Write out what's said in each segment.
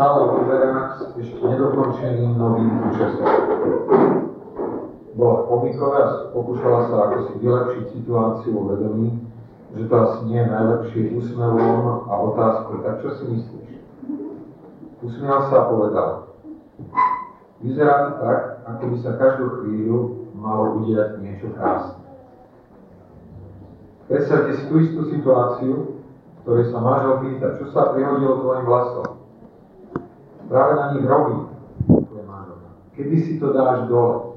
stále uberá ešte nedokončeným novým účastníkom. Bola komiková a pokúšala sa ako si vylepšiť situáciu vo vedomí, že to asi nie je najlepšie úsmevom a otázkou, tak čo si myslíš? Usmiela sa a povedala, vyzerá to tak, ako by sa každú chvíľu malo udiať niečo krásne. Predstavte si tú istú situáciu, ktorej sa manžel pýta, čo sa prihodilo tvojim vlasom. Práve na nich robí tvoje manželka. Kedy si to dáš dole?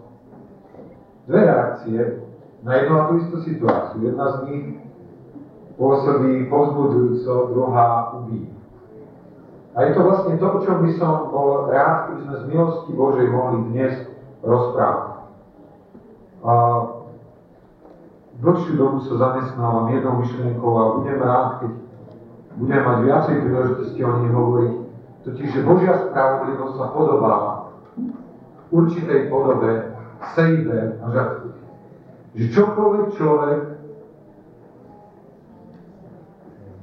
Dve reakcie na jednu a tú istú situáciu. Jedna z nich pôsobí povzbudujúco, druhá ubíja. A je to vlastne to, o čom by som bol rád, keby sme z milosti Božej mohli dnes rozprávať. A dlhšiu dobu sa zamestnávam jednou myšlienkou a budem rád, keď budem mať viacej príležitosti o nej hovoriť, totiž, že Božia spravodlivosť sa podobá v určitej podobe sejbe a žatvu. Že čokoľvek človek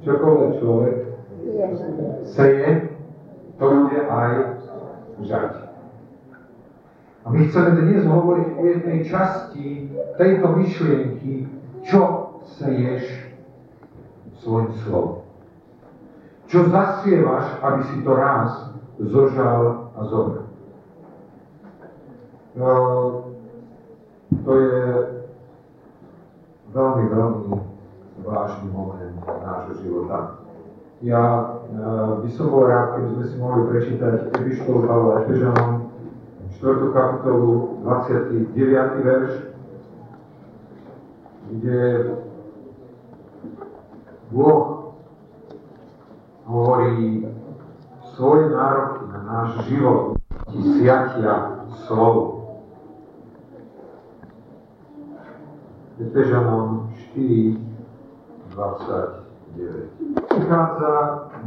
čokoľvek človek seje, to bude aj žať. A my chceme dnes hovoriť o jednej časti tejto myšlienky, čo seješ svojim slovom. Čo zasievaš, aby si to raz zožal a zobral. No, to je veľmi, veľmi vážny moment nášho života. Ja e, by som bol rád, keby sme si mohli prečítať Epištolu Pavla Efežanom, 4. kapitolu, 29. verš, kde Boh hovorí svoje nároky na náš život, siatia slovo. Efežanom 4, 29. Prichádza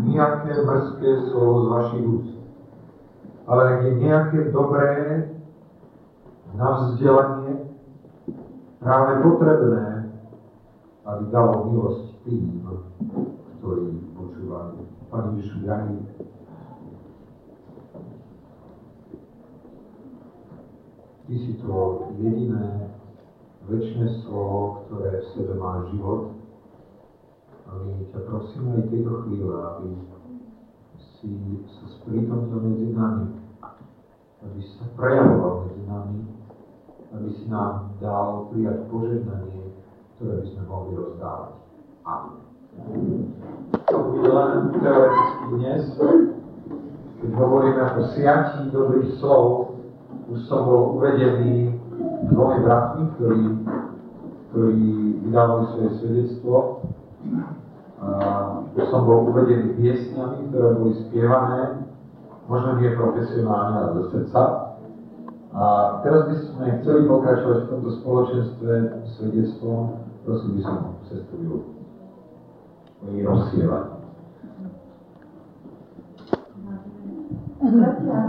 nejaké mrzké slovo z vašich úst, ale ak je nejaké dobré na vzdelanie, práve potrebné, aby dalo milosť tým, ktorí počúvajú. Pani Ježišu, drahý, Ty si to jediné väčšie slovo, ktoré v sebe má život. A my ťa prosíme aj tejto chvíle, aby si sa sprítomnil medzi nami, aby si sa prejavoval medzi nami, aby si nám dal prijať požehnanie, ktoré by sme mohli rozdávať. Amen. To bude teoreticky dnes, keď hovoríme o siatí dobrých slov, už som bol uvedený dvomi bratmi, ktorí, ktorí vydávali svoje svedectvo. A som bol uvedený piesňami, ktoré boli spievané, možno nie profesionálne, ale do srdca. A teraz by sme chceli pokračovať v tomto spoločenstve svedectvom, prosím by som sestru Júlu. Oni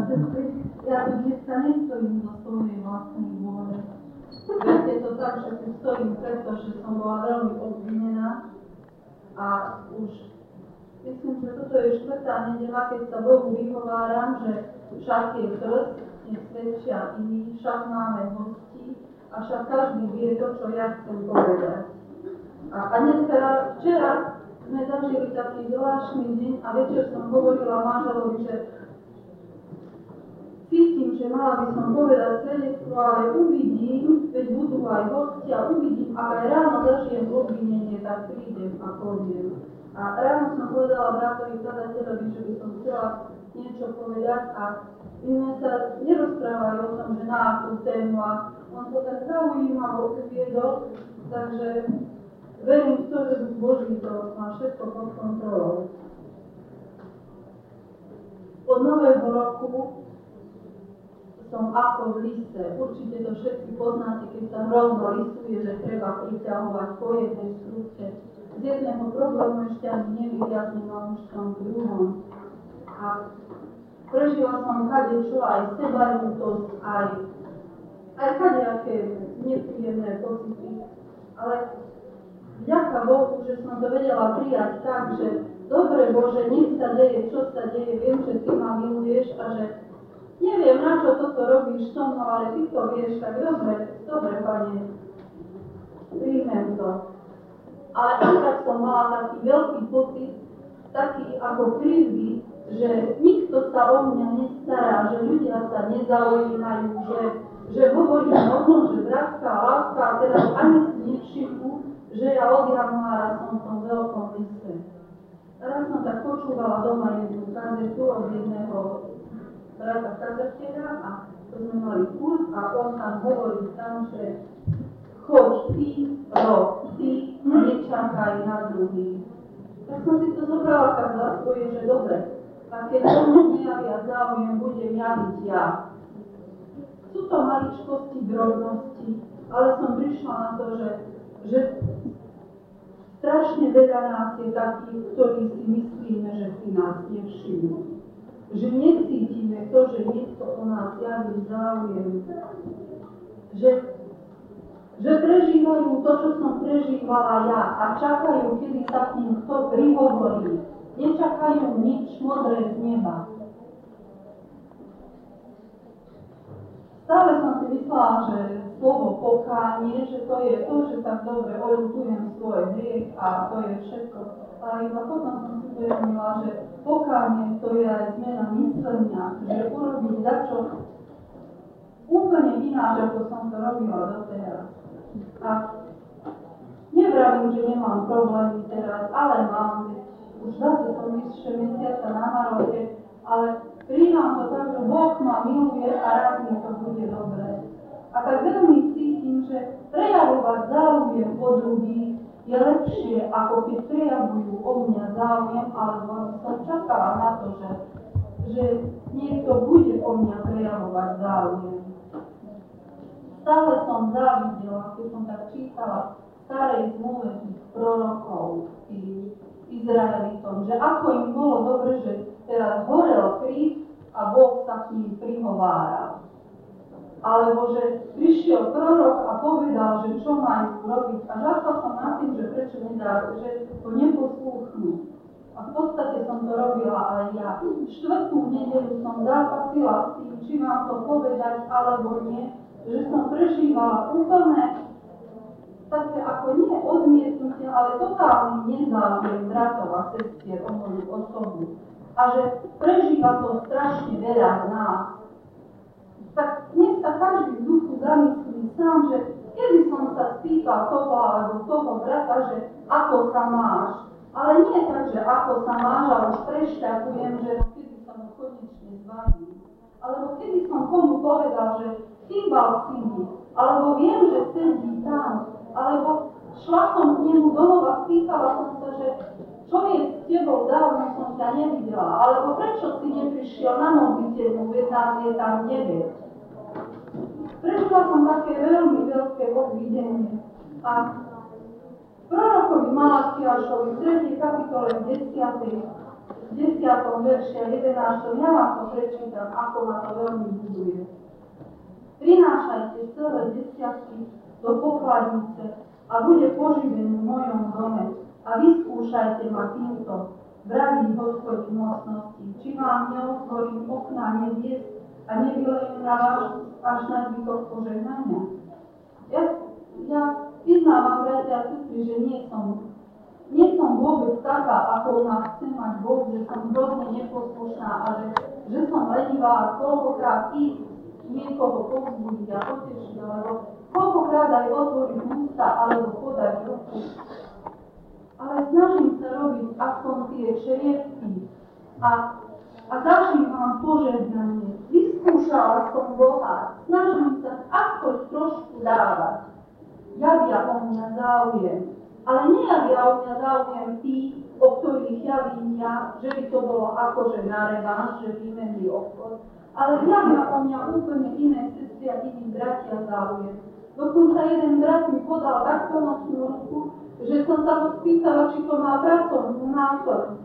sestry, ja dneska nestojím za svojej vlastnej vôle. Viete to tak, že tu stojím preto, že som bola veľmi obvinená a už myslím, že toto je štvrtá nedela, keď sa Bohu vyhováram, že však je prst, nech svedčia iní, však máme hosti a však každý vie to, čo ja chcem povedať. A, a dneska, včera sme zažili taký zvláštny deň a večer som hovorila manželovi, že cítim, že mala by som povedať svedectvo, ale uvidím, veď budú aj hostia, uvidím, ak aj ráno zažijem obvinenie, tak prídem a poviem. A ráno som povedala bratovi zadatelevi, že by som chcela niečo povedať a my sme sa nerozprávali o tom, že na akú tému a on to tak zaujímavo uviedol, takže verím v to, že Boží to má všetko pod kontrolou. Od nového roku som ako v liste. Určite to všetci poznáte, keď sa rovno listuje, že treba priťahovať po jednej skrutke. Z jedného problému ešte ani nevyjazním a už druhom. A prežila som kade čo, aj sebalútosť, aj, aj kadejaké nepríjemné pocity. Ale vďaka Bohu, že som to vedela prijať tak, že dobre Bože, nech sa deje, čo sa deje, viem, že Ty ma miluješ a že neviem, na čo toto robíš so mnou, ale Ty to vieš, tak dobre, dobre, Pane, príjmem to. Ale tak som mala taký veľký pocit, taký ako krivdy, že nikto sa o mňa nestará, že ľudia sa nezaujímajú, že, že hovorím o tom, že bratská láska, a teraz ani si nevšimnú, že ja od januára som v tom veľkom liste. Raz som tak počúvala doma jednu kazetu od jedného brata kazateľa a to sme mali kurz a on tam hovorí tam, že choď ty, rob ty, nečakaj na druhý. Tak som si to zobrala tak za svoje, že dobre, a keď tomu nejavia záujem, budem javiť ja. Sú to maličkosti, drobnosti, ale som prišla na to, že, že strašne veľa nás je takých, ktorí si myslíme, že si nás nevšimnú. Že necítime to, že niekto o nás javí záujem. Že, že prežívajú to, čo som prežívala ja a čakajú, kedy sa k ním kto prihovorí. Nečakajú nič modré z neba. Stále som si myslela, že slovo pokánie, že to je to, že tak dobre oľutujem svoj hriech a to je všetko. A iba potom som si uvedomila, že pokánie to je aj zmena myslenia, že urobiť dačo úplne ináč, ako som to robila doteraz. A nevravím, že nemám problémy teraz, ale mám, už zase som vyššie mesiaca na Maroke, ale Príjmam to tak, že Boh ma miluje a raz mi to bude dobré. A tak veľmi cítim, že prejavovať záujem o druhých je lepšie, ako keď prejavujú o mňa záujem, alebo som čakala na to, že, že niekto bude o mňa prejavovať záujem. Stále som závidela, keď som tak čítala starej zmluve tých prorokov, tých Izraelitom, že ako im bolo dobre, že teraz horel kríž a Boh sa k ním prihováral. Alebo že prišiel prorok a povedal, že čo majú robiť. A žasla som nad tým, že prečo nedá, že to neposlúchnú. A v podstate som to robila aj ja. Štvrtú nedelu som zápasila s tým, či mám to povedať alebo nie, že som prežívala úplne také ako nie odmietnutie, ale totálny nezáujem bratov a sestier o moju osobu a že prežíva to strašne veľa z nás, tak nech sa každý v duchu zamyslí sám, že kedy som sa spýtal toho alebo toho brata, že ako sa máš. Ale nie tak, že ako sa máš a už prešťakujem, že kedy sa mu konečne zbaví. Alebo kedy som komu povedal, že chýbal si mi, alebo viem, že sedí tam, alebo šla som k nemu domov a spýtala som sa, že čo je s tebou, dávno som ťa nevidela, alebo prečo si neprišiel na modlitevnú, veď nás je tam 9. Prežila som také veľmi veľké obvidenie. A prorokovi Malachiašovi v 3. kapitole v 10. 10. verši a 11. ja vám to prečítam, ako ma to veľmi buduje. Prinášajte celé desiatky do pokladnice a bude poživený v mojom dome a vyskúšajte ma týmto, vraví hospodin mocnosti, či vám neotvorím okná nebies a na vás až na zvytok požehnania. Ja, ja vyznávam, bratia a sestry, že nie som, nie som vôbec taká, ako ma chce mať Boh, že som hrozne neposlušná a že, že som lenivá a koľkokrát ísť niekoho povzbudiť a potešiť, alebo koľkokrát aj otvoriť ústa alebo podať ruku ale snažím sa robiť aspoň tie čerievky a, a zažívam požehnanie. Vyskúšala som Boha, snažím sa aspoň trošku dávať. Javia o mňa záujem, ale nejavia o mňa záujem tí, o ktorých javím ja, že by to bolo akože na revanš, že vymenili obchod, ale javia o mňa úplne iné sestry a iní bratia záujem. Dokonca jeden brat mi podal takto nočnú ruku, že som sa ho spýtala, či to má pracovnú názor.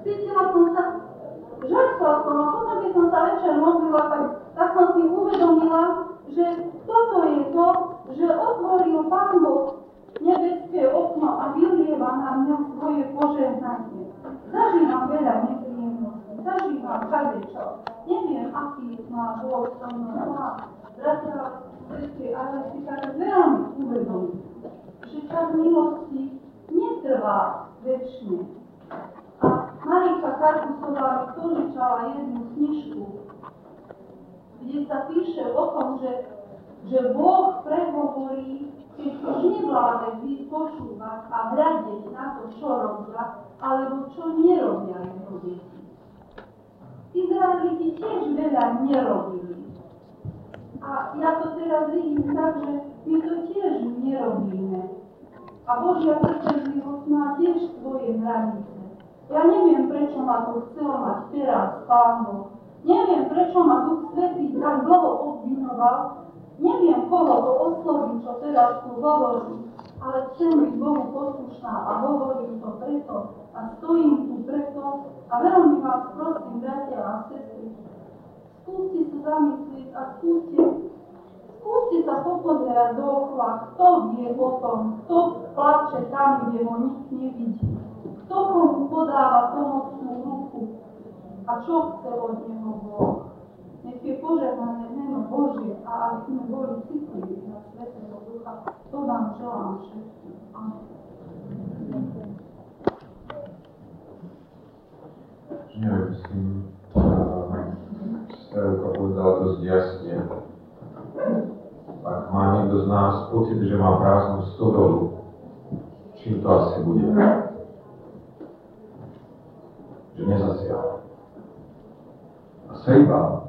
Cítila som sa, žasla som a potom, keď som sa večer modlila, tak, tak som si uvedomila, že toto je to, že otvoril Pán Boh nebeské okno a vylieva na mňa svoje požehnanie. Zažívam veľa nepríjemností, zažívam čo. Neviem, aký má Boh so mnou má. Sestry, ale si tak veľmi uvedomí, že čas milosti netrvá väčšine. Marika Karkusová mi požičala jednu knižku, kde sa píše o tom, že, že Boh prehovorí keď už nevláde počúvať a hľadiť na to, čo robia, alebo čo nerobia jeho deti. Izraeliti tiež veľa nerobili. A ja to teraz vidím tak, že my to tiež nerobíme. A Božia trpezlivosť má tiež svoje hranice. Ja neviem, prečo ma to chcel mať teraz Pán. Neviem, prečo ma Duch Svetý tak dlho obvinoval, Neviem, koho to osloví, čo teraz tu hovorí, ale chcem byť Bohu poslušná a hovorím to preto a stojím tu preto a veľmi vás prosím, bratia a sestry, skúste sa zamyslieť a skúste, skúste sa popozerať dookola, kto vie o tom, kto plače tam, kde ho nik nevidí, kto komu podáva pomocnú ruku a čo chce od neho Boh. Nech je požehnané meno Božie a aby sme boli citliví na Svetého Ducha. To vám želám všetkým. Amen. Nemyslím, Sterka povedala dosť jasne. Ak má niekto z nás pocit, že má prázdnu stodolu, čím to asi bude? Že nezasiahla. A sejba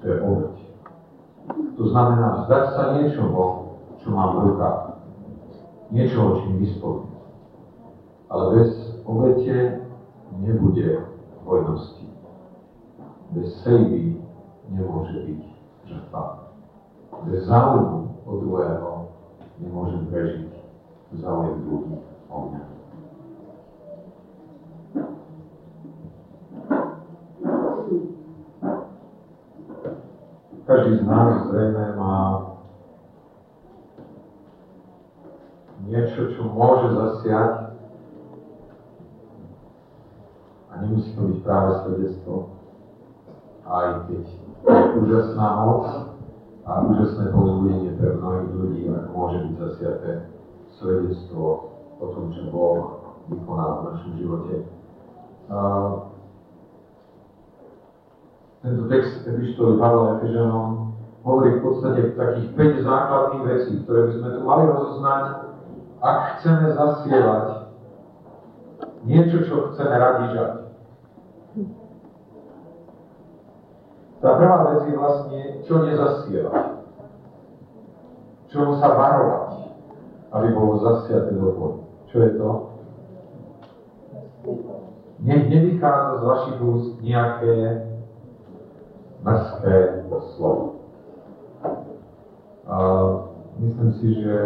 to je obeď. To znamená vzdať sa niečoho, čo mám v rukách. Niečoho, čím disponujem. Ale bez obete nebude hojnosti. Bez sejby nemôže byť žrtva. Bez záujmu od druhého nemôžem prežiť záujem druhých o mňa. Každý z nás zrejme má niečo, čo môže zasiať a nemusí to byť práve svedectvo, aj keď úžasná moc a úžasné povzbudenie pre mnohých ľudí, ak môže byť zasiaté svedectvo o tom, čo Boh vykonal v našom živote. Tento text epištoly Pavla Efežanom hovorí v podstate takých 5 základných vecí, ktoré by sme tu mali rozoznať, ak chceme zasievať niečo, čo chceme radi žať. Tá prvá vec je vlastne, čo nezasievať. Čo sa varovať, aby bolo zasiaté do pôdy. Čo je to? Nech nevychádza z vašich úst nejaké mrzké slovo. A myslím si, že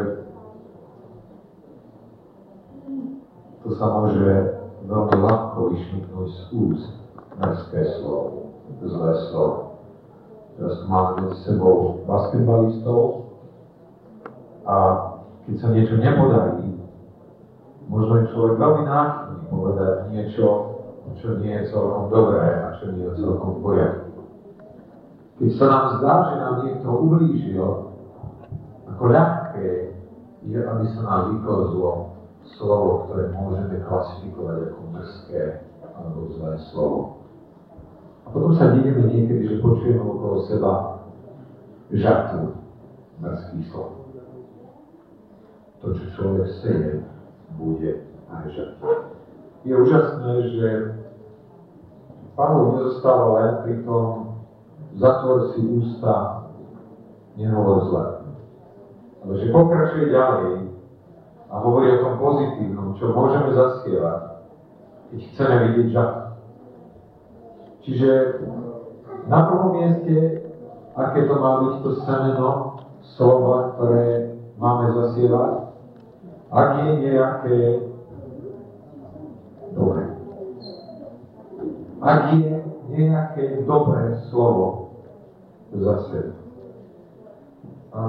to sa môže veľmi ľahko vyšmyknúť z úst mrzké slovo, zlé slovo. Teraz tu máme medzi sebou basketbalistov a keď sa niečo nepodarí, možno je človek veľmi náchylný povedať niečo, čo nie je celkom dobré a čo nie je celkom v poriadku. Keď sa nám zdá, že nám niekto ublížil, ako ľahké je, aby sa nám vyklzlo slovo, ktoré môžeme klasifikovať ako mrzké alebo zlé slovo. A potom sa divíme niekedy, že počujeme okolo seba žatvu mrzkých slov. To, čo človek seje, bude aj žatva. Je úžasné, že Pán nezostáva len pri tom, zatvor si ústa, nehovor zle. Ale že pokračuje ďalej a hovorí o tom pozitívnom, čo môžeme zasievať, keď chceme vidieť žak. Čiže na prvom mieste, aké to má byť to semeno, slova, ktoré máme zasievať, ak je nejaké dobre. Ak je nejaké dobré slovo, zase. A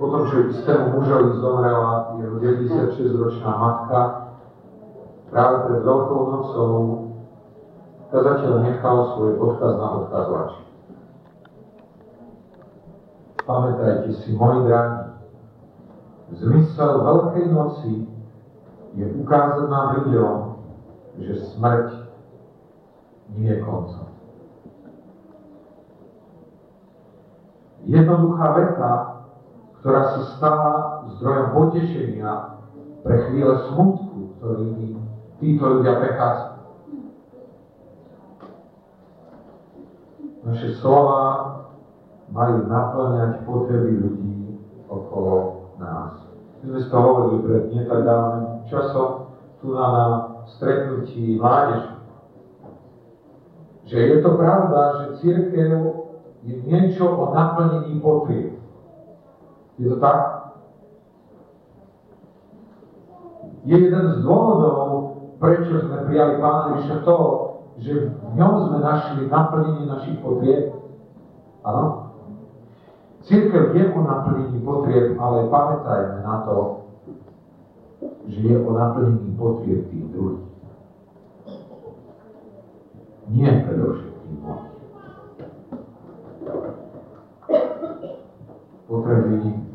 potom, čo istému mužovi zomrela jeho 96-ročná matka, práve pred Veľkou nocou kazateľ nechal svoj odkaz na odkazovač. Pamätajte si, moji drahí, zmysel Veľkej noci je ukázať nám ľuďom, že smrť nie je koncom. Jednoduchá veta, ktorá sa stala zdrojom potešenia pre chvíle smutku, ktorými títo ľudia prechádzajú. Naše slova majú naplňať potreby ľudí okolo nás. My sme to hovorili pred nie tak dávnym časom tu na, na stretnutí mládež, že je to pravda, že církev je niečo o naplnení potrieb. Je to tak? Je jeden z dôvodov, prečo sme prijali Pána Ježiša to, že v ňom sme našli naplnenie našich potrieb. Áno? Církev je o naplnení potrieb, ale pamätajme na to, že je o naplnení potrieb tých druhých. Nie predovšetkým mojich. Potreby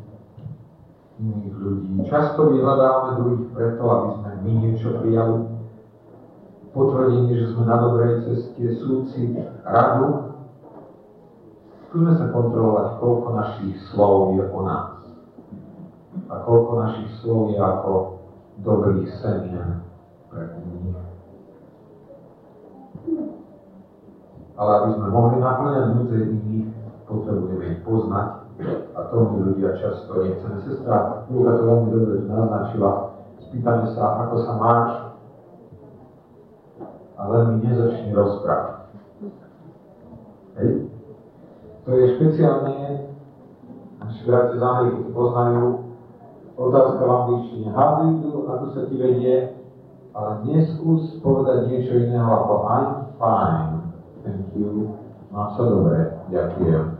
iných ľudí. Často vyhľadávame druhých preto, aby sme my niečo prijali, potvrdenie, že sme na dobrej ceste, súci, radu. Skúsme sa kontrolovať, koľko našich slov je o nás. A koľko našich slov je ako dobrých semien pre iných. Ale aby sme mohli naplňať núdze iných, potrebujeme ich poznať. A to my ľudia často nechceme. Sestra Luka to veľmi dobre naznačila. Spýtame sa, ako sa máš, ale mi nezačne rozprávať. Hej? To je špeciálne, naši bratia z Ameriky to poznajú, otázka v angličtine, how ako sa ti vedie, ale neskús povedať niečo iného ako I'm fine, thank you, mám sa dobre, ďakujem.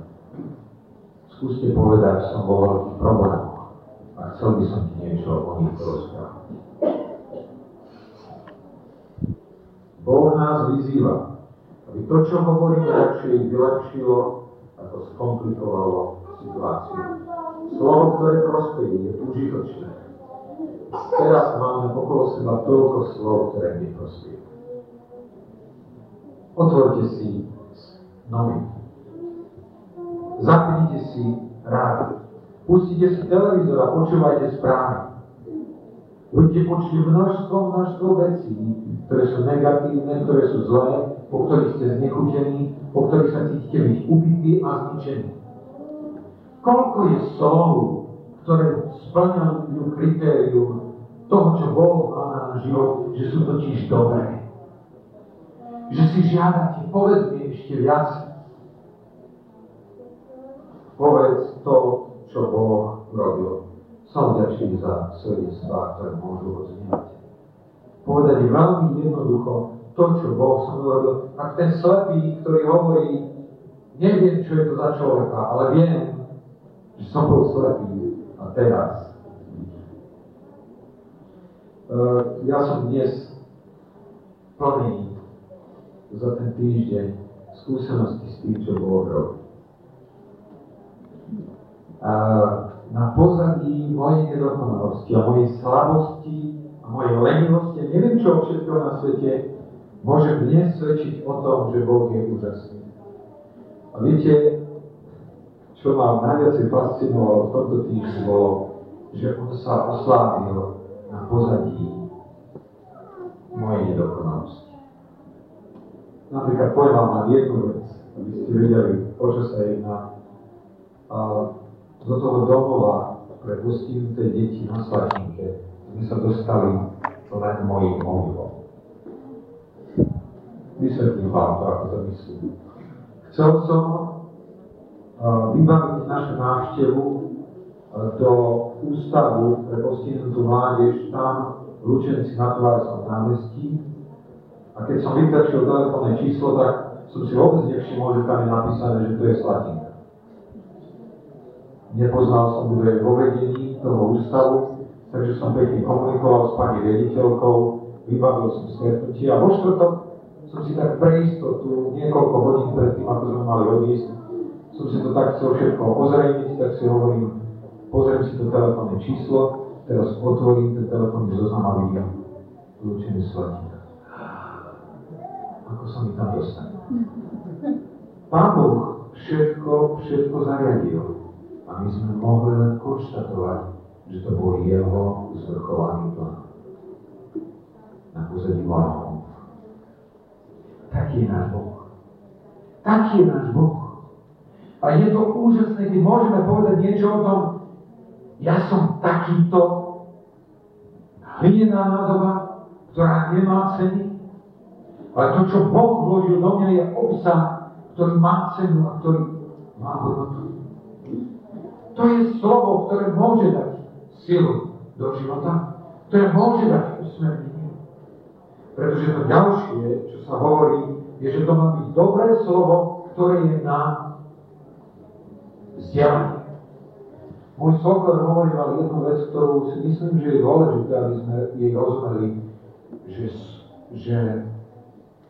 Skúste povedať, som vo veľkých problémoch a chcel by som ti niečo o nich rozprávať. Boh nás vyzýva, aby to, čo hovoríme, radšej vylepšilo, ako skomplikovalo situáciu. Slovo, ktoré prospeje, je užitočné. Teraz máme okolo seba toľko slov, ktoré neprospejú. Otvorte si noviny. Zapnite si rádio. Pustite si televízor a počúvajte správy. Budete počuť množstvo, množstvo vecí, ktoré sú negatívne, ktoré sú zlé, po ktorých ste znechutení, po ktorých sa cítite byť ubití a zničení. Koľko je slov, ktoré splňajú kritérium toho, čo Boh má na život, že sú totiž dobré. Že si žiadate, povedz mi ešte viac. Povedz to, čo Boh robil som vďačný za svedectvá, ktoré môžu odznieť. Povedať veľmi jednoducho to, čo Boh som urobil. Tak ten slepý, ktorý hovorí, neviem, čo je to za človeka, ale viem, že som bol slepý a teraz. Uh, ja som dnes plný za ten týždeň skúsenosti s tým, čo Boh robil. Uh, na pozadí mojej nedokonalosti a mojej slabosti a mojej lenivosti neviem čo všetko na svete, môžem dnes svedčiť o tom, že Boh je úžasný. A viete, čo ma najviac fascinovalo v tomto týždni bolo, že on sa oslávil na pozadí mojej nedokonalosti. Napríklad poviem vám jednu vec, aby ste vedeli, o čo sa jedná do toho domova pre postihnuté deti na Slatinke sme sa dostali len mojim mobilom. Vysvetlím vám to, ako to myslím. Chcel som vybaviť našu návštevu do ústavu pre postihnutú mládež tam v Lučenci na Továrskom námestí. A keď som vytrčil telefónne číslo, tak som si vôbec nevšimol, že tam je napísané, že to je Slatinka. Nepoznal som, kto je vo vedení toho ústavu, takže som pekne komunikoval s pani riaditeľkou, vybavil som stretnutie a vo štvrtok som si tak pre istotu niekoľko hodín pred tým, ako sme mali odísť, som si to tak chcel všetko ozrejmiť, tak si hovorím, pozriem si to telefónne číslo, teraz otvorím ten telefónny zoznam a vidím kľúčený slatík. Ako sa mi tam dostane? Pán Boh všetko, všetko zariadil a my sme mohli len konštatovať, že to bol jeho zvrchovaný plán na pozadí Vláhov. Taký je náš Boh. Taký je náš Boh. A je to úžasné, keď môžeme povedať niečo o tom, ja som takýto hlinená nádoba, ktorá nemá ceny, ale to, čo Boh vložil do mňa, je obsah, ktorý má cenu a ktorý má hodnotu. To je slovo, ktoré môže dať silu do života, ktoré môže dať usmernenie. Pretože to ďalšie, čo sa hovorí, je, že to má byť dobré slovo, ktoré je na vzdelanie. Môj sokor hovoril jednu vec, ktorú si myslím, že je dôležité, aby sme jej rozumeli, že, že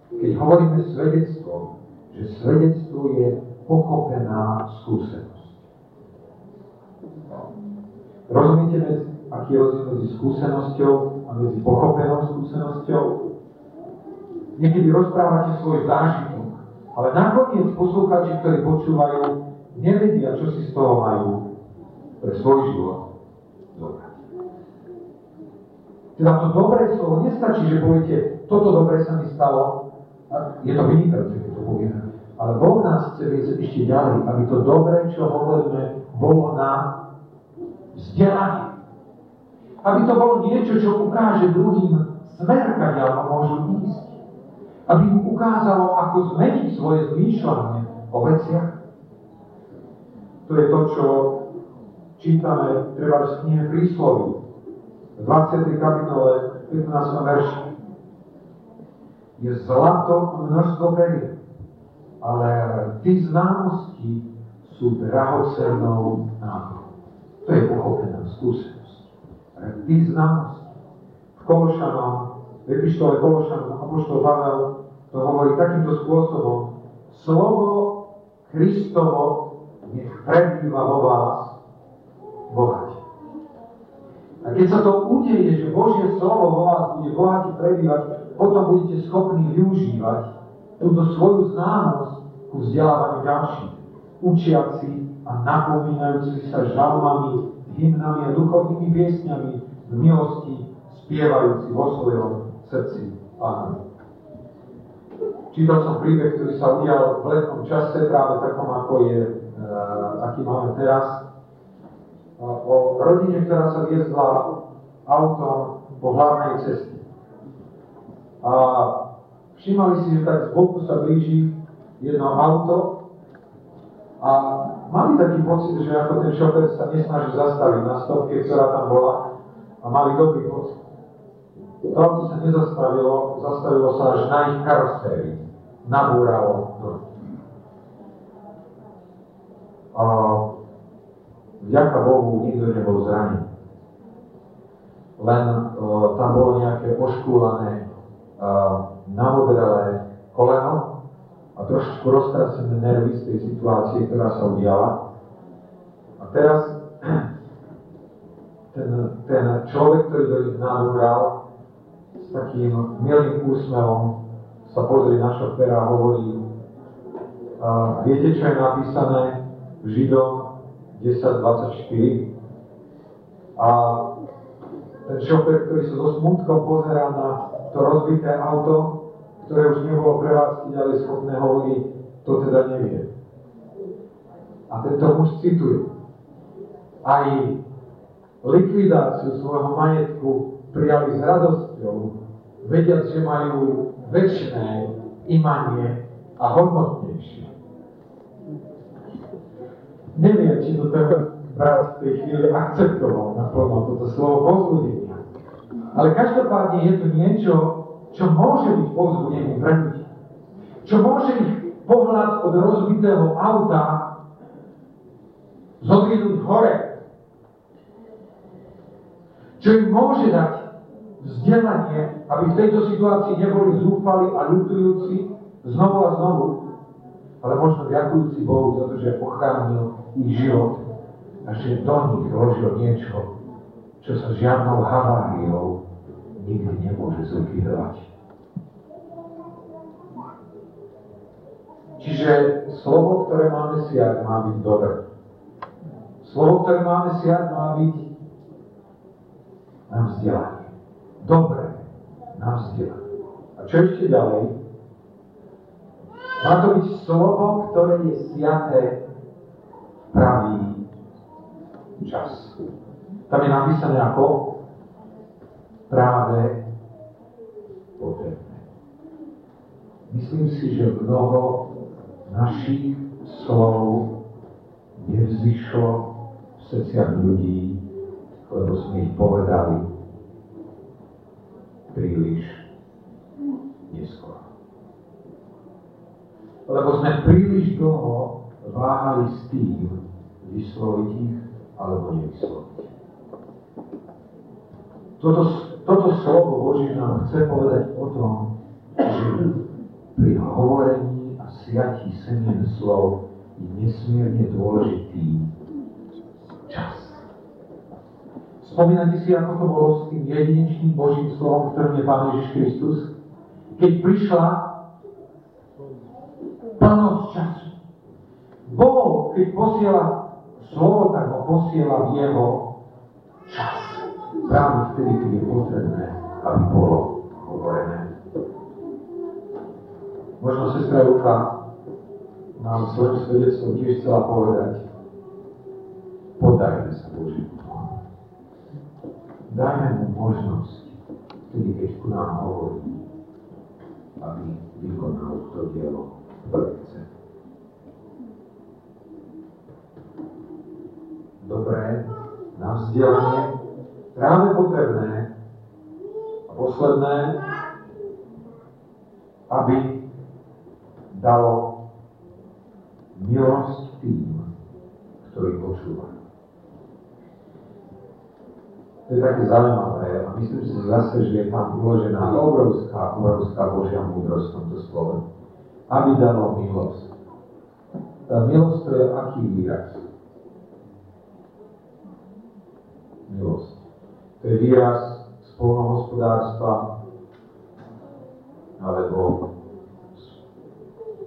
keď hovoríme svedectvo, že svedectvo je pochopená skúsenosť. Rozumiete, aký je rozdiel medzi skúsenosťou a medzi pochopenou skúsenosťou? Niekedy rozprávate svoj zážitok, ale nakoniec poslucháči, ktorí počúvajú, nevedia, čo si z toho majú pre svoj život zobrať. Teda to dobré slovo nestačí, že poviete, toto dobré sa mi stalo, je to vynikajúce, keď to povieme. Ale Boh nás chce viesť ešte ďalej, aby to dobré, čo hovoríme, bolo na vzdelanie. Aby to bolo niečo, čo ukáže druhým smer, kadiaľ môžu ísť. Aby im ukázalo, ako zmeniť svoje zmýšľanie o veciach. To je to, čo čítame treba z knihe Prísloví. V 20. kapitole 15. verši je zlato množstvo perie, ale ty známosti sú drahocennou náhodou. To je pochopená skúsenosť. Ale ty známosti. V Kološanom, v epištole Kološanom, Apoštol Pavel to hovorí takýmto spôsobom. Slovo Kristovo nech prebýva vo vás bohate. A keď sa to udeje, že Božie slovo vo vás bude bohate prebývať, potom budete schopní využívať túto svoju známosť ku vzdelávaniu ďalších, učiaci a napomínajúci sa žalmami, hymnami a duchovnými piesňami v milosti, spievajúci vo svojom srdci Pánovi. Čítal som príbeh, ktorý sa udial v letnom čase, práve takom, ako je, e, aký máme teraz, o rodine, ktorá sa viezla autom po hlavnej ceste. A všimali si, že tak z boku sa blíži jedno auto a mali taký pocit, že ako ten šofer sa nesnaží zastaviť na stopke, ktorá tam bola a mali dobrý pocit. To auto sa nezastavilo, zastavilo sa až na ich karosérii. Nabúralo to. A vďaka Bohu nikto nebol zranený. Len uh, tam bolo nejaké oškúlané, uh, namodralé koleno a trošku roztrasené nervy z tej situácie, ktorá sa udiala. A teraz ten, ten človek, ktorý do nich nabúral, s takým milým úsmevom sa pozrie na šoféra a hovorí, uh, viete, čo je napísané v Židom 10.24 a ten šofer, ktorý sa so smutkom pozerá na to rozbité auto, ktoré už nebolo prevádzky ďalej schopné, hovorí, to teda nevie. A tento muž cituje. Aj likvidáciu svojho majetku prijali s radosťou, vediac, že majú väčšie imanie a hodnotnejšie. Neviem, či to ten brat v tej chvíli akceptoval naplno toto slovo povzbudenia. Ale každopádne je to niečo, čo môže byť povzbudením pre ľudí. Čo môže ich pohľad od rozbitého auta zodvinúť hore. Čo im môže dať vzdelanie, aby v tejto situácii neboli zúfali a ľutujúci znovu a znovu, ale možno ďakujúci Bohu za to, že ochránil ich život a že do nich vložil niečo, čo sa žiadnou haváriou nikdy nemôže zlikvidovať. Čiže slovo, ktoré máme siať, má byť dobré. Slovo, ktoré máme siať, má byť na vzdelanie. Dobré na vzdelanie. A čo ešte ďalej? Má to byť slovo, ktoré je siaté pravý čas. Tam je napísané ako práve potrebné. Myslím si, že mnoho našich slov nevzýšlo v srdciach ľudí, lebo sme ich povedali príliš neskoro. Lebo sme príliš dlho váhali s tým, vysloviť ich alebo nevysloviť. Toto, toto slovo Boží nám chce povedať o tom, že pri hovorení a siatí semien slov je nesmierne dôležitý čas. Spomínate si, ako to bolo s tým jedinečným Božím slovom, ktorým je Pán Ježiš Kristus? Keď prišla plnosť času. Boh, keď posiela slovo, tak ho posiela v jeho čas. Práve vtedy, keď je potrebné, aby bolo hovorené. Možno sestra Luka nám svojim svedectvom tiež chcela povedať, podajme sa Božiemu Dajme mu možnosť, vtedy, keď ku nám hovorí, aby vykonal to dielo, ktoré chce. Dobré, na vzdelanie, práve potrebné a posledné, aby dalo milosť tým, ktorí počúvajú. To je také zaujímavé a myslím si zase, že je tam uložená obrovská, obrovská Božia múdrosť v tomto slove. Aby dalo milosť. Tá milosť to je aký výraz? Milosť. To je výraz spolnohospodárstva alebo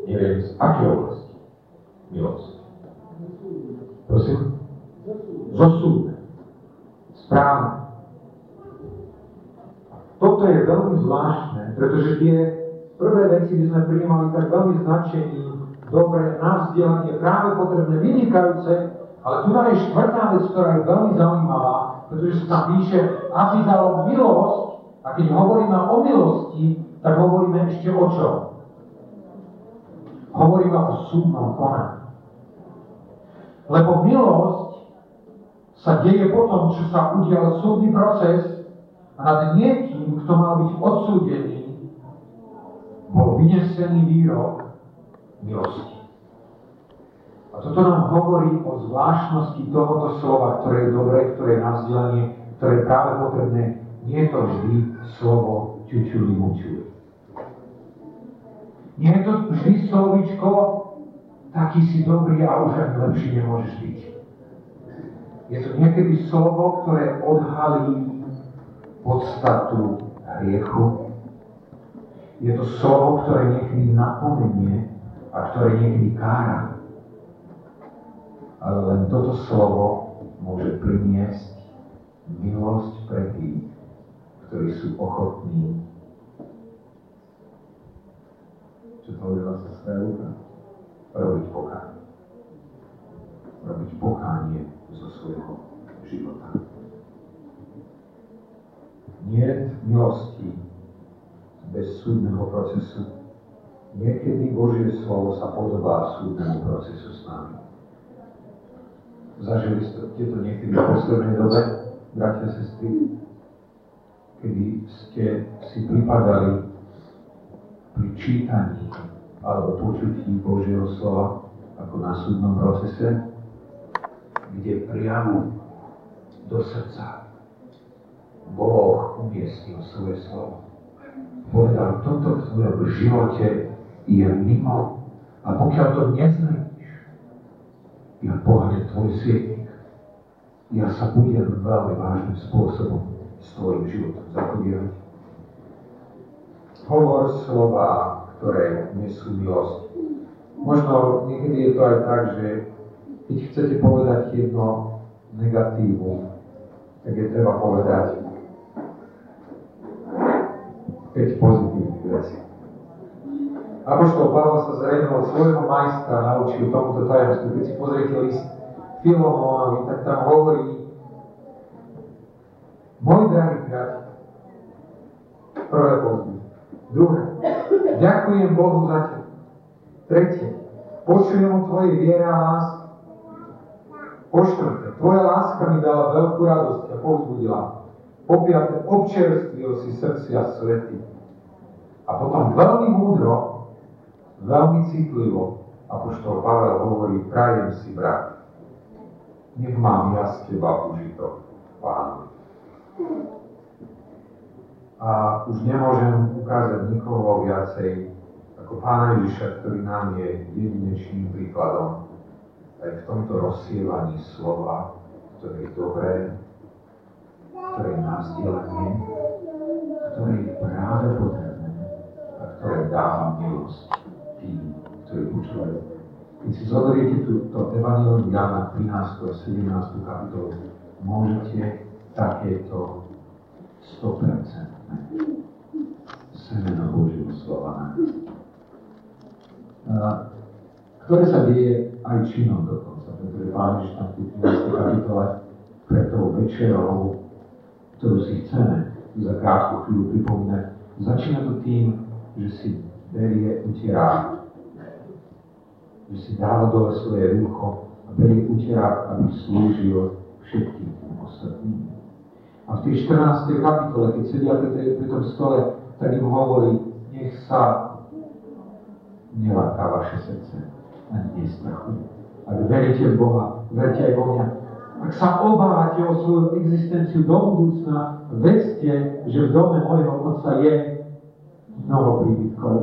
neviem, z aké oblasti? Milosť. Prosím? Zosúdne správne. Toto je veľmi zvláštne, pretože tie prvé veci by sme prijímali tak veľmi značení, dobre, na vzdelanie, práve potrebné, vynikajúce, ale tu je štvrtá vec, ktorá je veľmi zaujímavá, pretože sa tam píše, aby dalo milosť, a keď hovoríme o milosti, tak hovoríme ešte o čom? Hovoríme o súdnom konaní. Lebo milosť sa deje potom, čo sa udial súdny proces nad niekým, kto mal byť odsúdený, bol vynesený výrok milosti. A toto nám hovorí o zvláštnosti tohoto slova, ktoré je dobré, ktoré je na vzdelanie, ktoré je práve potrebné. Nie je to vždy slovo čučuli mučuli. Nie je to vždy slovičko, taký si dobrý a už ani lepší nemôžeš byť. Je to niekedy slovo, ktoré odhalí podstatu hriechu. Je to slovo, ktoré niekedy napomenie a ktoré niekedy kára. Ale len toto slovo môže priniesť milosť pre tých, ktorí sú ochotní. Čo to sa Robiť pokánie. Robiť pokánie zo svojho života. Nie milosti bez súdneho procesu. Niekedy Božie slovo sa podobá súdnemu procesu s nami. Zažili ste to niekedy v poslednej dobe, bratia, sestry, kedy ste si pripadali pri čítaní alebo počutí Božieho slova ako na súdnom procese kde priamo do srdca Boh umiestnil svoje slovo. Povedal, toto v tvojom živote je mimo. A pokiaľ to nezmeníš, ja pohľadem tvoj svietnik. Ja sa budem veľmi vážnym spôsobom s tvojim životom zapodívať. Hovor slova, ktoré nesú milosť. Možno niekedy je to aj tak, že keď chcete povedať jedno negatívum, tak je treba povedať 5 pozitívnych vecí. Apoštol Pavel sa zrejme od svojho majstra naučil tomuto tajomstvu. Keď si pozriete list Filomonovi, tak tam hovorí môj drahý priateľ, prvé pozby. Druhé, ďakujem Bohu za teba. Tretie, počujem o tvojej viere a láske. Po štvrté, tvoja láska mi dala veľkú radosť a povzbudila. Po piaté, občerstvil si srdcia svety. A potom veľmi múdro, veľmi citlivo, apoštol Pavel hovorí, prajem si, brat, nech mám ja z teba užitok, pán. A už nemôžem ukázať nikoho viacej ako pána Ježiša, ktorý nám je jedinečným príkladom aj v tomto rozsievaní slova, ktoré je dobré, ktoré je na vzdelanie, ktoré je práve potrebné ktoré dáva milosť tým, ktorí počúvajú. Keď si zoberiete túto Evangelium Jana 13. a 17. kapitolu, môžete takéto 100% semeno Božieho slova. Ktoré sa deje aj činom dokonca, pretože Pán Ježiš tam v 13. kapitole pre tou večerou, ktorú si chceme za krátku chvíľu pripomínať, začína to tým, že si berie, utierá, že si dáva dole svoje rúcho a berie utierá, aby slúžil všetkým ostatným. A v tej 14. kapitole, keď sedia pri, tej, pri tom stole, tak im hovorí, nech sa neláka vaše srdce a nestrachuje. Ak veríte v Boha, verte aj vo mňa. Ak sa obávate o svoju existenciu do budúcna, vedzte, že v dome mojho Otca je mnoho príbytkov.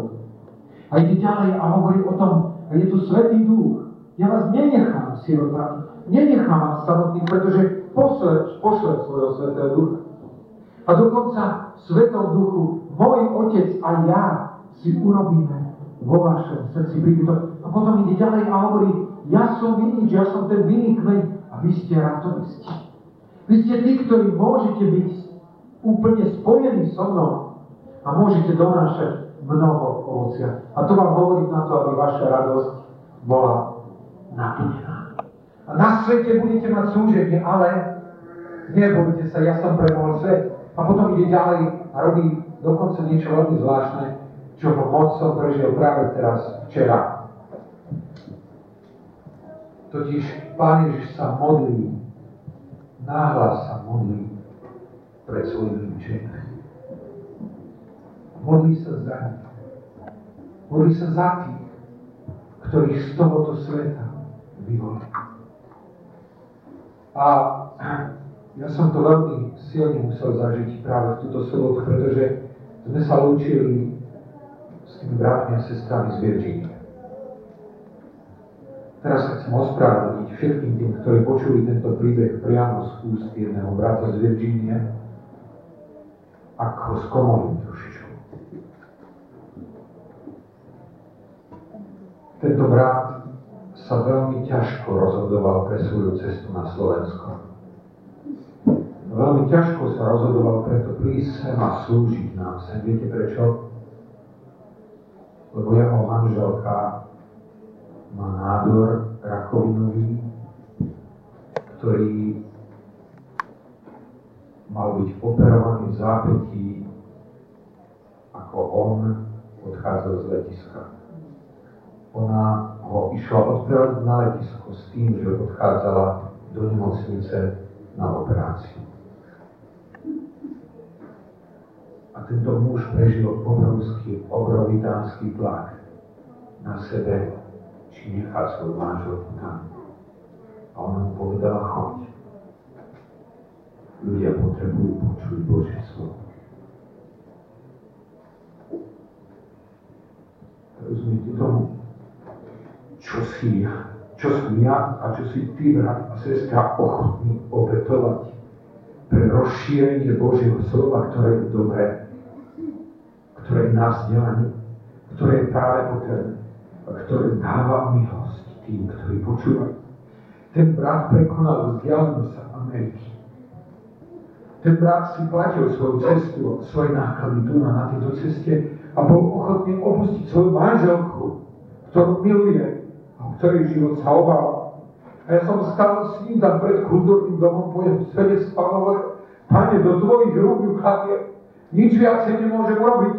A ide ďalej a hovorí o tom, a je tu Svetý Duch. Ja vás nenechám, sirotami, nenechám vás samotných, pretože pošle, pošle svojho Svetého Ducha. A dokonca v Svetom Duchu môj Otec a ja si urobíme vo vašom srdci príbytok. A potom ide ďalej a hovorí, ja som vinič, ja som ten vinný kmeň a vy ste ratovisti. Vy ste tí, ktorí môžete byť úplne spojení so mnou a môžete donášať mnoho ovocia. A to vám hovorí na to, aby vaša radosť bola naplnená. Na svete budete mať súženie, ale nebojte sa, ja som premohol svet. A potom ide ďalej a robí dokonca niečo veľmi zvláštne, čo ho moc som prežil práve teraz, včera. Totiž Pán Ježiš sa modlí, náhlas sa modlí pred svojimi učeníkmi. Modlí sa za nich. Modlí sa za tých, ktorých z tohoto sveta vyvolí. A ja som to veľmi silne musel zažiť práve v túto sobotu, pretože sme sa lúčili s tými bratmi a sestrami z Virginie. Teraz sa chcem ospravedlniť všetkým tým, ktorí počuli tento príbeh priamo z úst jedného brata z Virginie, ako skomolím trošičku. Tento brat sa veľmi ťažko rozhodoval pre svoju cestu na Slovensko. Veľmi ťažko sa rozhodoval preto prísť sem a slúžiť nám sem. Viete prečo? Lebo jeho manželka má nádor rakovinový, ktorý mal byť operovaný v zápätí, ako on odchádzal z letiska ona ho išla odprevadiť na letisko s tým, že odchádzala do nemocnice na operáciu. A tento muž prežil obrovský, obrovitánsky tlak na sebe, či nechá svoj manželku tam. A ona mu povedala, choď. ľudia potrebujú počuť Božie slovo. Rozumiete tomu? Čo si ja, čo som ja a čo si ty, brat a sestra, ochotný obetovať pre rozšírenie Božieho slova, ktoré je dobré, ktoré je na vzdelanie, ktoré je práve potrebné a ktoré dáva milosť tým, ktorí počúvajú. Ten brat prekonal vzdialenosť Ameriky. Ten brat si platil svoju cestu, svoje náklady tu na tejto ceste a bol ochotný opustiť svoju manželku, ktorú miluje ktorej život sa obáva. A ja som stal s ním tam pred kultúrnym domom po jeho svedectva a hovoril, Pane, do tvojich rúk ju kladie, nič viacej nemôžem urobiť,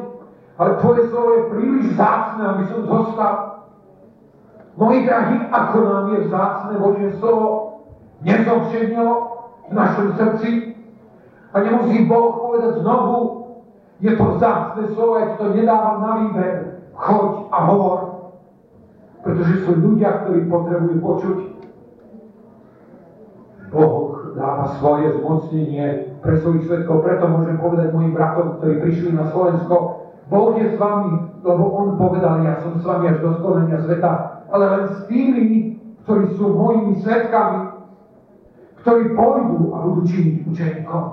ale tvoje slovo je príliš zácne, aby som zostal. Moji drahí, ako nám je vzácne Božie slovo, nezovšednilo v našom srdci a nemusí Boh povedať znovu, je to vzácne slovo, ja to nedávam na výber, choď a hovor. Pretože sú ľudia, ktorí potrebujú počuť. Boh dáva svoje zmocnenie pre svojich svetkov, preto môžem povedať mojim bratom, ktorí prišli na Slovensko, Boh je s vami, lebo On povedal, ja som s vami až do skonania sveta ale len s tými, ktorí sú mojimi svetkami, ktorí pôjdu a budú činiť učeníkom.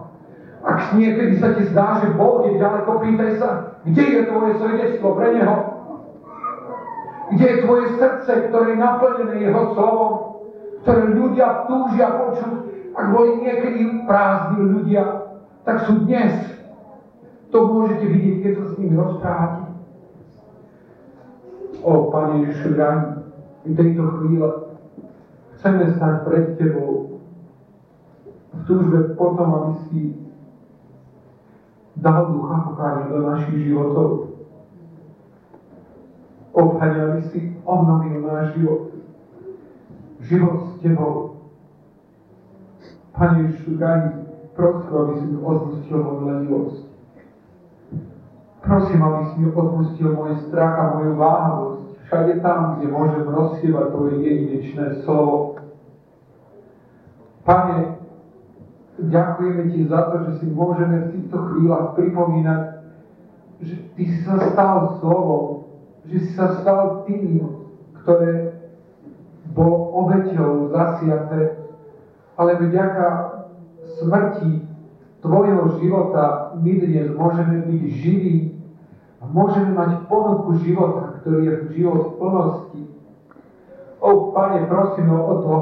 Ak niekedy sa ti zdá, že Boh je ďaleko, pýtaj sa, kde je tvoje svedectvo pre Neho? Kde je tvoje srdce, ktoré je naplnené Jeho slovom, ktoré ľudia túžia počuť? Ak boli niekedy prázdni ľudia, tak sú dnes. To môžete vidieť, keď sa s nimi rozprávate. O, Pane Ježišu, v tejto chvíle chceme stať pred Tebou v túžbe potom, aby si dal ducha pokáňa do našich životov. O Pane, aby si obnovil náš život. Život s Tebou. Pane Ježišu, daj prosím, aby si mi odpustil moju lenivosť. Prosím, aby si mi odpustil môj strach a moju váhavosť všade tam, kde môžem rozsievať Tvoje jedinečné slovo. Pane, ďakujeme Ti za to, že si môžeme v týchto chvíľach pripomínať, že Ty si sa stal slovom, že si sa stal tým, ktoré bolo obeťou zasiaté, ale vďaka smrti Tvojho života my dnes môžeme byť živí a môžeme mať ponuku života, ktorý je život v plnosti. O, Pane, prosím o to,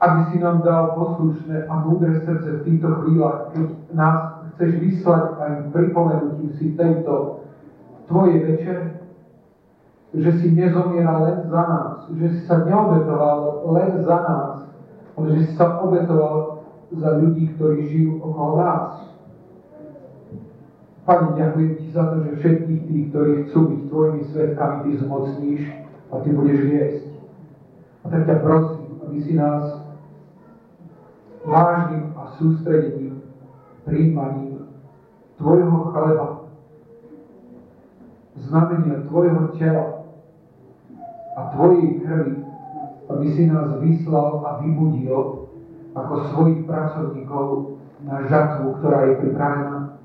aby si nám dal poslušné a múdre srdce v týchto chvíľach, keď nás chceš vyslať aj pripomenutím si tejto Tvojej večere, že si nezomieral len za nás, že si sa neobetoval len za nás, ale že si sa obetoval za ľudí, ktorí žijú okolo nás. Pane, ďakujem Ti za to, že všetkých tých, ktorí chcú byť Tvojimi svetkami, Ty zmocníš a Ty budeš viesť. A tak ťa prosím, aby si nás vážnym a sústredením, príjmaním Tvojho chleba, znamenia Tvojho tela a Tvojej krvi, aby si nás vyslal a vybudil ako svojich pracovníkov na žatvu, ktorá je pripravená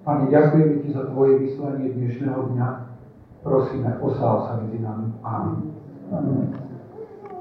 Pane, ďakujeme Ti za Tvoje vyslanie dnešného dňa. Prosíme, osáv sa medzi nami. Amen. Amen.